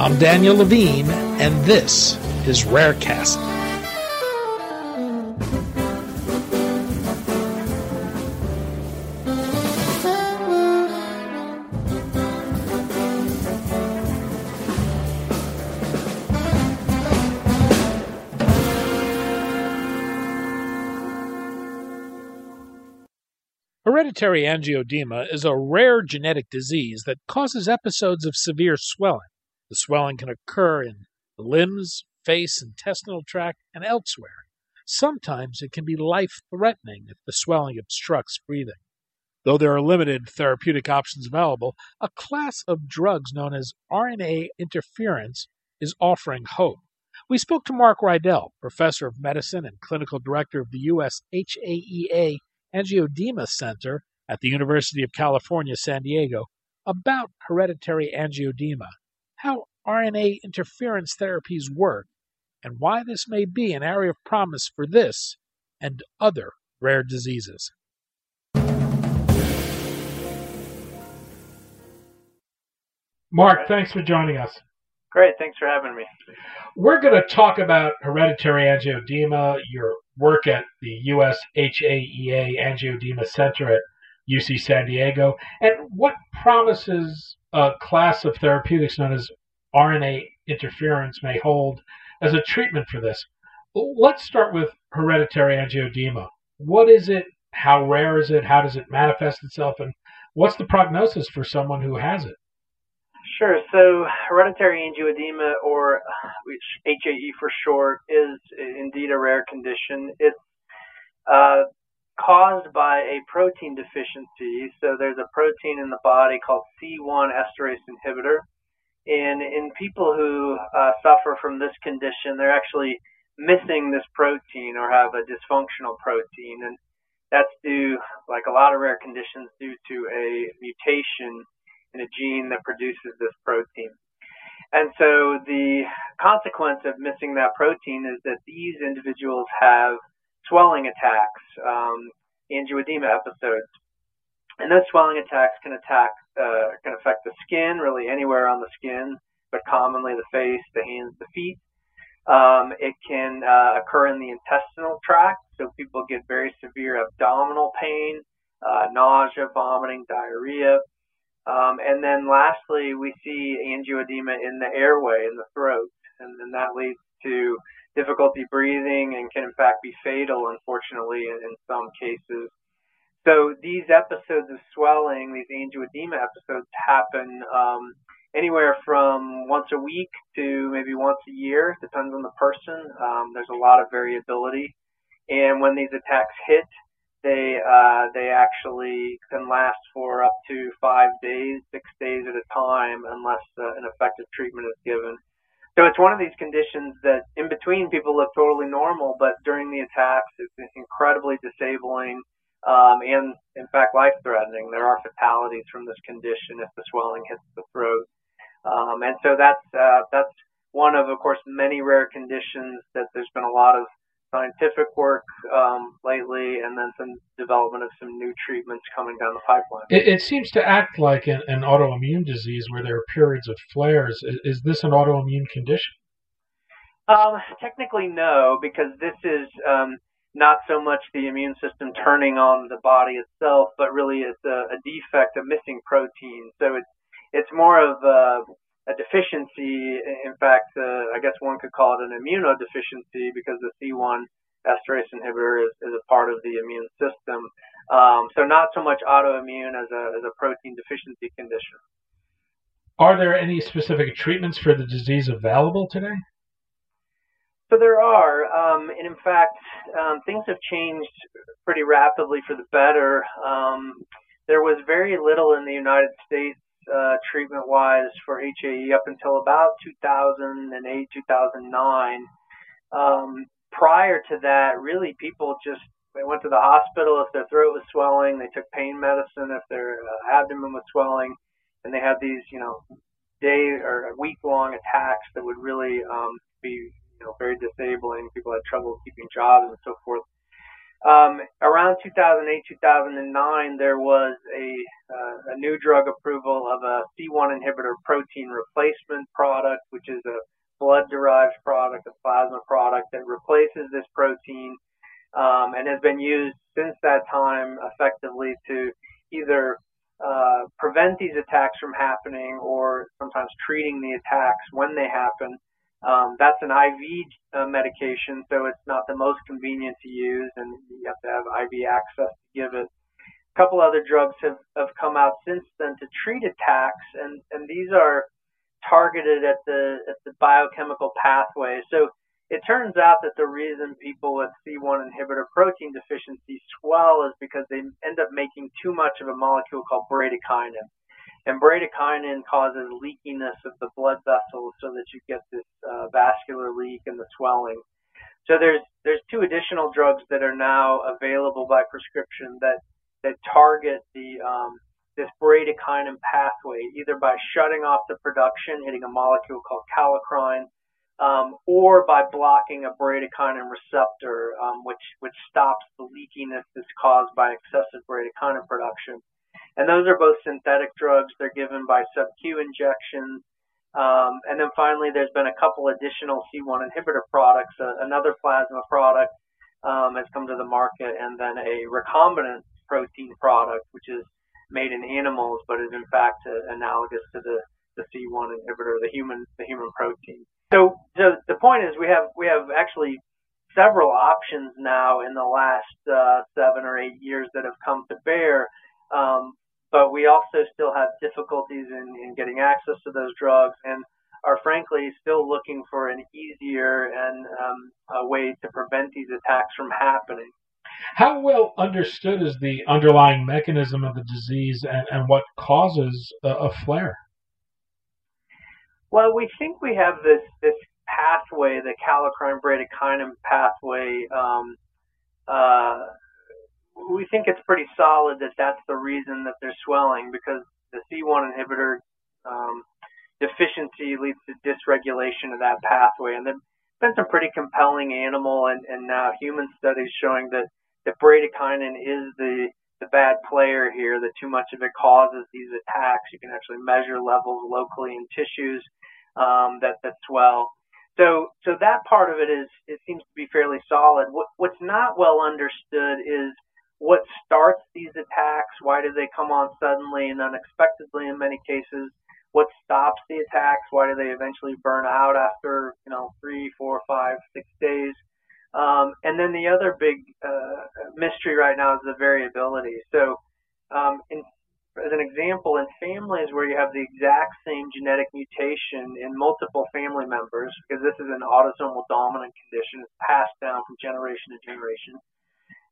I'm Daniel Levine, and this is Rarecast. Hereditary angioedema is a rare genetic disease that causes episodes of severe swelling. The swelling can occur in the limbs, face, intestinal tract, and elsewhere. Sometimes it can be life threatening if the swelling obstructs breathing. Though there are limited therapeutic options available, a class of drugs known as RNA interference is offering hope. We spoke to Marc Riedl, professor of medicine and clinical director of the U.S. HAEA Angioedema Center at the University of California, San Diego, about hereditary angioedema how RNA interference therapies work, and why this may be an area of promise for this and other rare diseases. Marc, thanks for joining us. Great, thanks for having me. We're going to talk about hereditary angioedema, your work at the US HAEA Angioedema Center at UC San Diego, and what promises a class of therapeutics known as RNA interference may hold as a treatment for this. Let's start with hereditary angioedema. What is it? How rare is it? How does it manifest itself? And what's the prognosis for someone who has it? Sure. So, hereditary angioedema, or HAE for short, is indeed a rare condition. It's uh, caused by a protein deficiency. So there's a protein in the body called C1 esterase inhibitor. And in people who uh, suffer from this condition, they're actually missing this protein or have a dysfunctional protein. And that's due, like a lot of rare conditions, due to a mutation in a gene that produces this protein. And so the consequence of missing that protein is that these individuals have swelling attacks, um, angioedema episodes. And those swelling attacks can attack, uh, can affect the skin, really anywhere on the skin, but commonly the face, the hands, the feet. Um, it can uh, occur in the intestinal tract, so people get very severe abdominal pain, uh, nausea, vomiting, diarrhea. Um, and then lastly, we see angioedema in the airway, in the throat, and then that leads to difficulty breathing and can in fact be fatal, unfortunately, in, in some cases. So these episodes of swelling, these angioedema episodes, happen um, anywhere from once a week to maybe once a year, depends on the person. Um, there's a lot of variability, and when these attacks hit, they uh, they actually can last for up to five days, six days at a time, unless uh, an effective treatment is given. So it's one of these conditions that in between people look totally normal, but during the attacks it's incredibly disabling um, and in fact life-threatening. There are fatalities from this condition if the swelling hits the throat, um, and so that's uh, that's one of, of course, many rare conditions that there's been a lot of scientific work um, lately, and then some development of some new treatments coming down the pipeline. It, it seems to act like an, an, autoimmune disease where there are periods of flares. Is, is this an autoimmune condition? Um, technically, no, because this is um, not so much the immune system turning on the body itself, but really it's a, a defect, a missing protein. So it's it's more of a, a deficiency. In fact, uh, I guess one could call it an immunodeficiency because the C1 esterase inhibitor is, is a part of the immune system. Um, so not so much autoimmune as a, as a protein deficiency condition. Are there any specific treatments for the disease available today? So there are, um, and in fact, um, things have changed pretty rapidly for the better. Um, there was very little in the United States uh, treatment wise for HAE up until about 2008, 2009. Um, prior to that, really people just they went to the hospital if their throat was swelling. They took pain medicine if their uh, abdomen was swelling, and they had these, you know, day or week long attacks that would really um, be, you know, very disabling. People had trouble keeping jobs and so forth. Um, around 2008, 2009, there was a, uh, a new drug approval of a C1 inhibitor protein replacement product, which is a blood-derived product, a plasma product that replaces this protein um, and has been used since that time effectively to either uh, prevent these attacks from happening or sometimes treating the attacks when they happen. Um, that's an IV uh, medication, so it's not the most convenient to use, and you have to have IV access to give it. A couple other drugs have, have come out since then to treat attacks, and, and these are targeted at the at the biochemical pathway. So it turns out that the reason people with C1 inhibitor protein deficiency swell is because they end up making too much of a molecule called bradykinin. And bradykinin causes leakiness of the blood vessels so that you get this uh, vascular leak and the swelling. So there's there's two additional drugs that are now available by prescription that that target the um, this bradykinin pathway either by shutting off the production, hitting a molecule called kallikrein, um, or by blocking a bradykinin receptor, um, which which stops the leakiness that's caused by excessive bradykinin production. And those are both synthetic drugs. They're given by sub-Q injections. Um, and then finally, there's been a couple additional C1 inhibitor products. Uh, another plasma product um, has come to the market, and then a recombinant protein product, which is made in animals, but is in fact uh, analogous to the, the C1 inhibitor, the human the human protein. So, so the point is, we have we have actually several options now in the last uh, seven or eight years that have come to bear. Um, but we also still have difficulties in, in getting access to those drugs and are frankly still looking for an easier and um, a way to prevent these attacks from happening. How well understood is the underlying mechanism of the disease and, and what causes a, a flare? Well, we think we have this this pathway, the kallikrein bradykinin pathway. Um, uh, we think it's pretty solid that that's the reason that they're swelling because the C1 inhibitor um, deficiency leads to dysregulation of that pathway. And there's been some pretty compelling animal and, and now human studies showing that, that bradykinin is the the bad player here, that too much of it causes these attacks. You can actually measure levels locally in tissues um, that that swell. So so that part of it is it seems to be fairly solid. What what's not well understood is what starts these attacks. Why do they come on suddenly and unexpectedly in many cases? What stops the attacks? Why do they eventually burn out after you know three, four, five, six days? Um, and then the other big uh, mystery right now is the variability. So um, in as an example, in families where you have the exact same genetic mutation in multiple family members, because this is an autosomal dominant condition, it's passed down from generation to generation.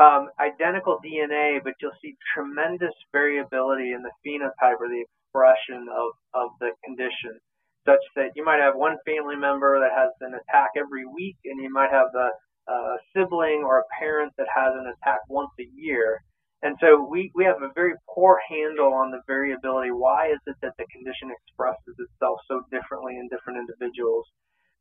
Um, identical DNA, but you'll see tremendous variability in the phenotype or the expression of, of the condition, such that you might have one family member that has an attack every week, and you might have a, a sibling or a parent that has an attack once a year. And so we, we have a very poor handle on the variability. Why is it that the condition expresses itself so differently in different individuals?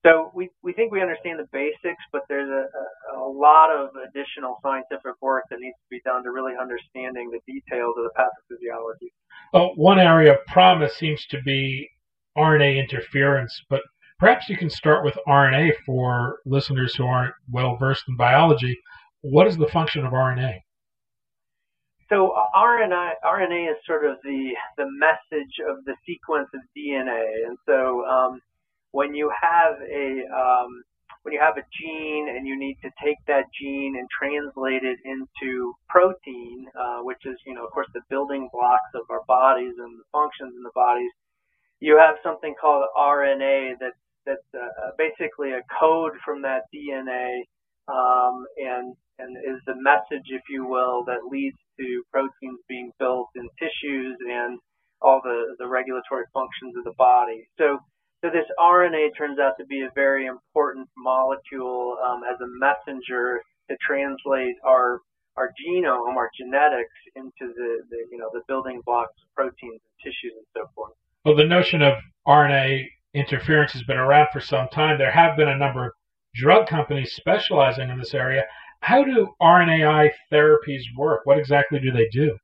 So we, we think we understand the basics, but there's a, a, a lot of additional scientific work that needs to be done to really understanding the details of the pathophysiology. Well, one area of promise seems to be RNA interference, but perhaps you can start with RNA for listeners who aren't well versed in biology. What is the function of RNA? So RNA, RNA is sort of the the message of the sequence of DNA, and so um, when you have a um, when you have a gene and you need to take that gene and translate it into protein, uh, which is you know of course the building blocks of our bodies and the functions in the bodies, you have something called RNA that that's uh, basically a code from that DNA um, and and is the message, if you will, that leads to proteins being built in tissues and all the, the regulatory functions of the body. So, so this RNA turns out to be a very important molecule um, as a messenger to translate our our genome, our genetics, into the, the you know the building blocks, of proteins, and tissues, and so forth. Well, the notion of RNA interference has been around for some time. There have been a number of drug companies specializing in this area. How do RNAi therapies work? What exactly do they do?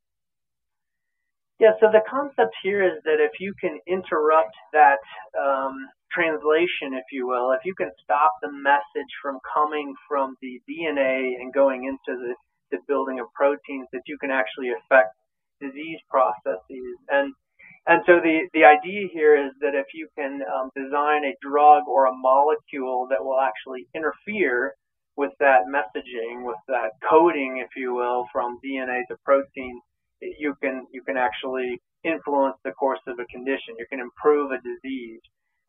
Yeah, so the concept here is that if you can interrupt that um, translation, if you will, if you can stop the message from coming from the DNA and going into the, the building of proteins, that you can actually affect disease processes. And and so the, the idea here is that if you can um, design a drug or a molecule that will actually interfere with that messaging, with that coding, if you will, from DNA to protein, you can you can actually influence the course of a condition. You can improve a disease.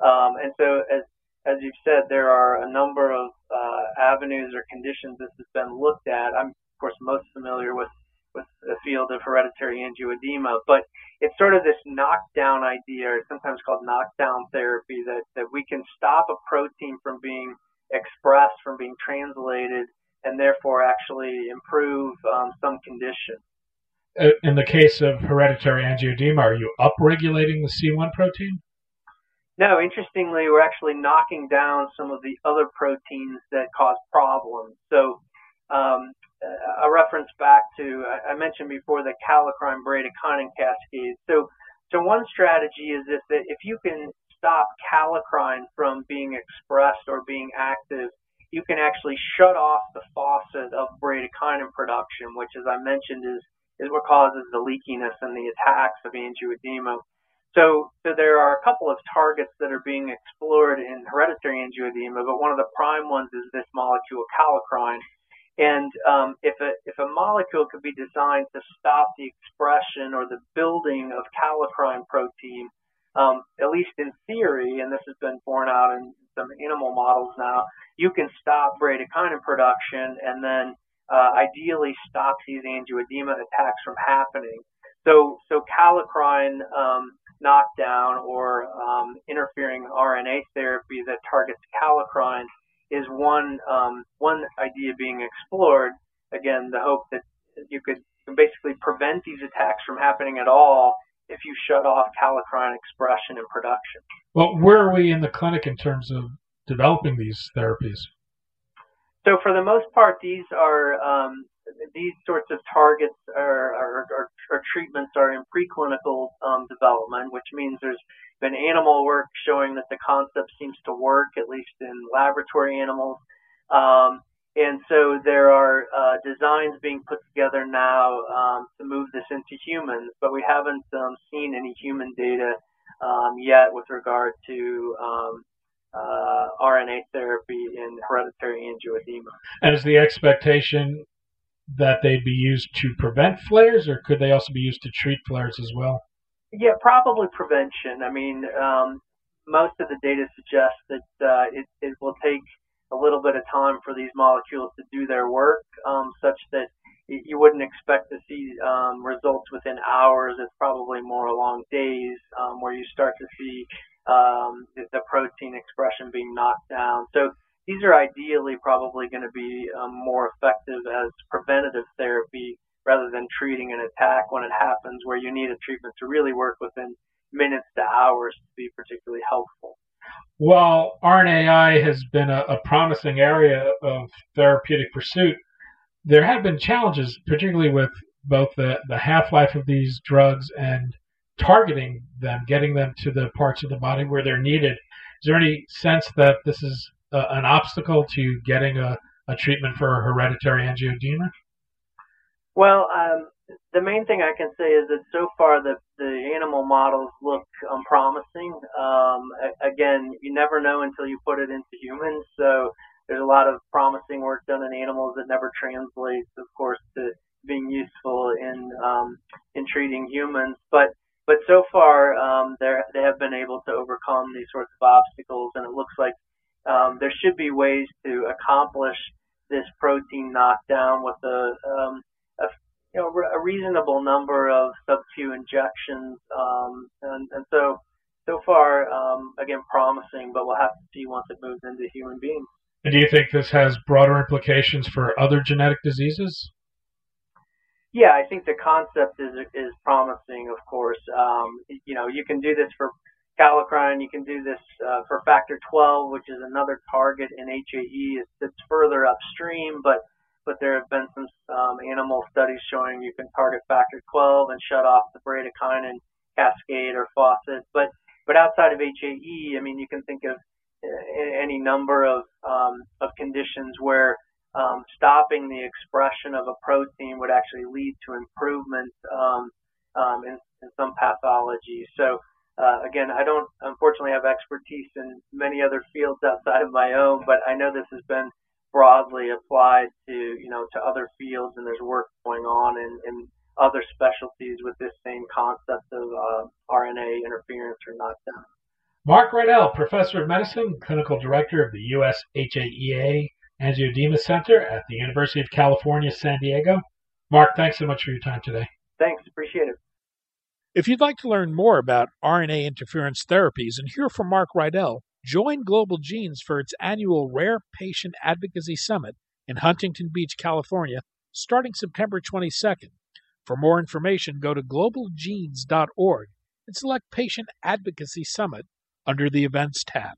Um, and so, as as you've said, there are a number of uh, avenues or conditions this has been looked at. I'm of course most familiar with with the field of hereditary angioedema, but it's sort of this knockdown idea, or sometimes called knockdown therapy, that that we can stop a protein from being expressed, from being translated, and therefore actually improve um, some condition. Uh, in the case of hereditary angioedema, are you upregulating the C1 protein? No, interestingly, we're actually knocking down some of the other proteins that cause problems. So, um, a reference back to I mentioned before the kallikrein bradykinin cascade. So, so one strategy is if that if you can stop kallikrein from being expressed or being active, you can actually shut off the faucet of bradykinin production, which, as I mentioned, is is what causes the leakiness and the attacks of angioedema. So, so there are a couple of targets that are being explored in hereditary angioedema, but one of the prime ones is this molecule kallikrein. And um, if a if a molecule could be designed to stop the expression or the building of kallikrein protein, um, at least in theory, and this has been borne out in some animal models now, you can stop bradykinin production and then uh, ideally stops these angioedema attacks from happening. So, so kallikrein um, knockdown or um, interfering RNA therapy that targets kallikrein is one um, one idea being explored. Again, the hope that you could basically prevent these attacks from happening at all if you shut off kallikrein expression and production. Well, where are we in the clinic in terms of developing these therapies? So for the most part, these are um, these sorts of targets or, treatments are in preclinical um, development, which means there's been animal work showing that the concept seems to work, at least in laboratory animals. Um, and so there are uh, designs being put together now um, to move this into humans, but we haven't um, seen any human data um, yet with regard to um, uh, RNA therapy in hereditary angioedema. And is the expectation that they'd be used to prevent flares, or could they also be used to treat flares as well? Yeah, probably prevention. I mean, um, most of the data suggests that uh, it, it will take a little bit of time for these molecules to do their work, um, such that you wouldn't expect to see um, results within hours. It's probably more along days um, where you start to see um, the, the, protein expression being knocked down. So these are ideally probably going to be um, more effective as preventative therapy rather than treating an attack when it happens, where you need a treatment to really work within minutes to hours to be particularly helpful. While RNAi has been a, a promising area of therapeutic pursuit, there have been challenges, particularly with both the, the half life of these drugs and targeting them, getting them to the parts of the body where they're needed. Is there any sense that this is uh, an obstacle to getting a, a treatment for hereditary angioedema? Well, um, the main thing I can say is that so far the, the animal models look um, promising. Um, again, you never know until you put it into humans. So there's a lot of promising work done in animals that never translates, of course, to being useful in um, in treating humans. But but so far, um, they have been able to overcome these sorts of obstacles, and it looks like um, there should be ways to accomplish this protein knockdown with a, um, a you know a reasonable number of sub-Q injections, um, and, and so so far, um, again, promising, but we'll have to see once it moves into human beings. And do you think this has broader implications for other genetic diseases? Yeah, I think the concept is is promising. Of course, um, you know, you can do this for kallikrein. You can do this uh, for factor 12, which is another target in HAE. It's, it's further upstream, but but there have been some um, animal studies showing you can target factor 12 and shut off the bradykinin cascade or faucet. But but outside of HAE, I mean, you can think of uh, any number of um, of conditions where um, stopping the expression of a protein would actually lead to improvement um, um, in, in some pathology. So uh, again, I don't unfortunately have expertise in many other fields outside of my own, but I know this has been broadly applied to you know to other fields, and there's work going on in, in other specialties with this same concept of uh, RNA interference or knockdown. Marc Riedl, professor of medicine, clinical director of the U.S. HAEA Angioedema Center at the University of California, San Diego. Marc, thanks so much for your time today. Thanks, appreciate it. If you'd like to learn more about RNA interference therapies and hear from Marc Riedl, join Global Genes for its annual Rare Patient Advocacy Summit in Huntington Beach, California, starting September 22nd. For more information, go to globalgenes.org and select Patient Advocacy Summit under the Events tab.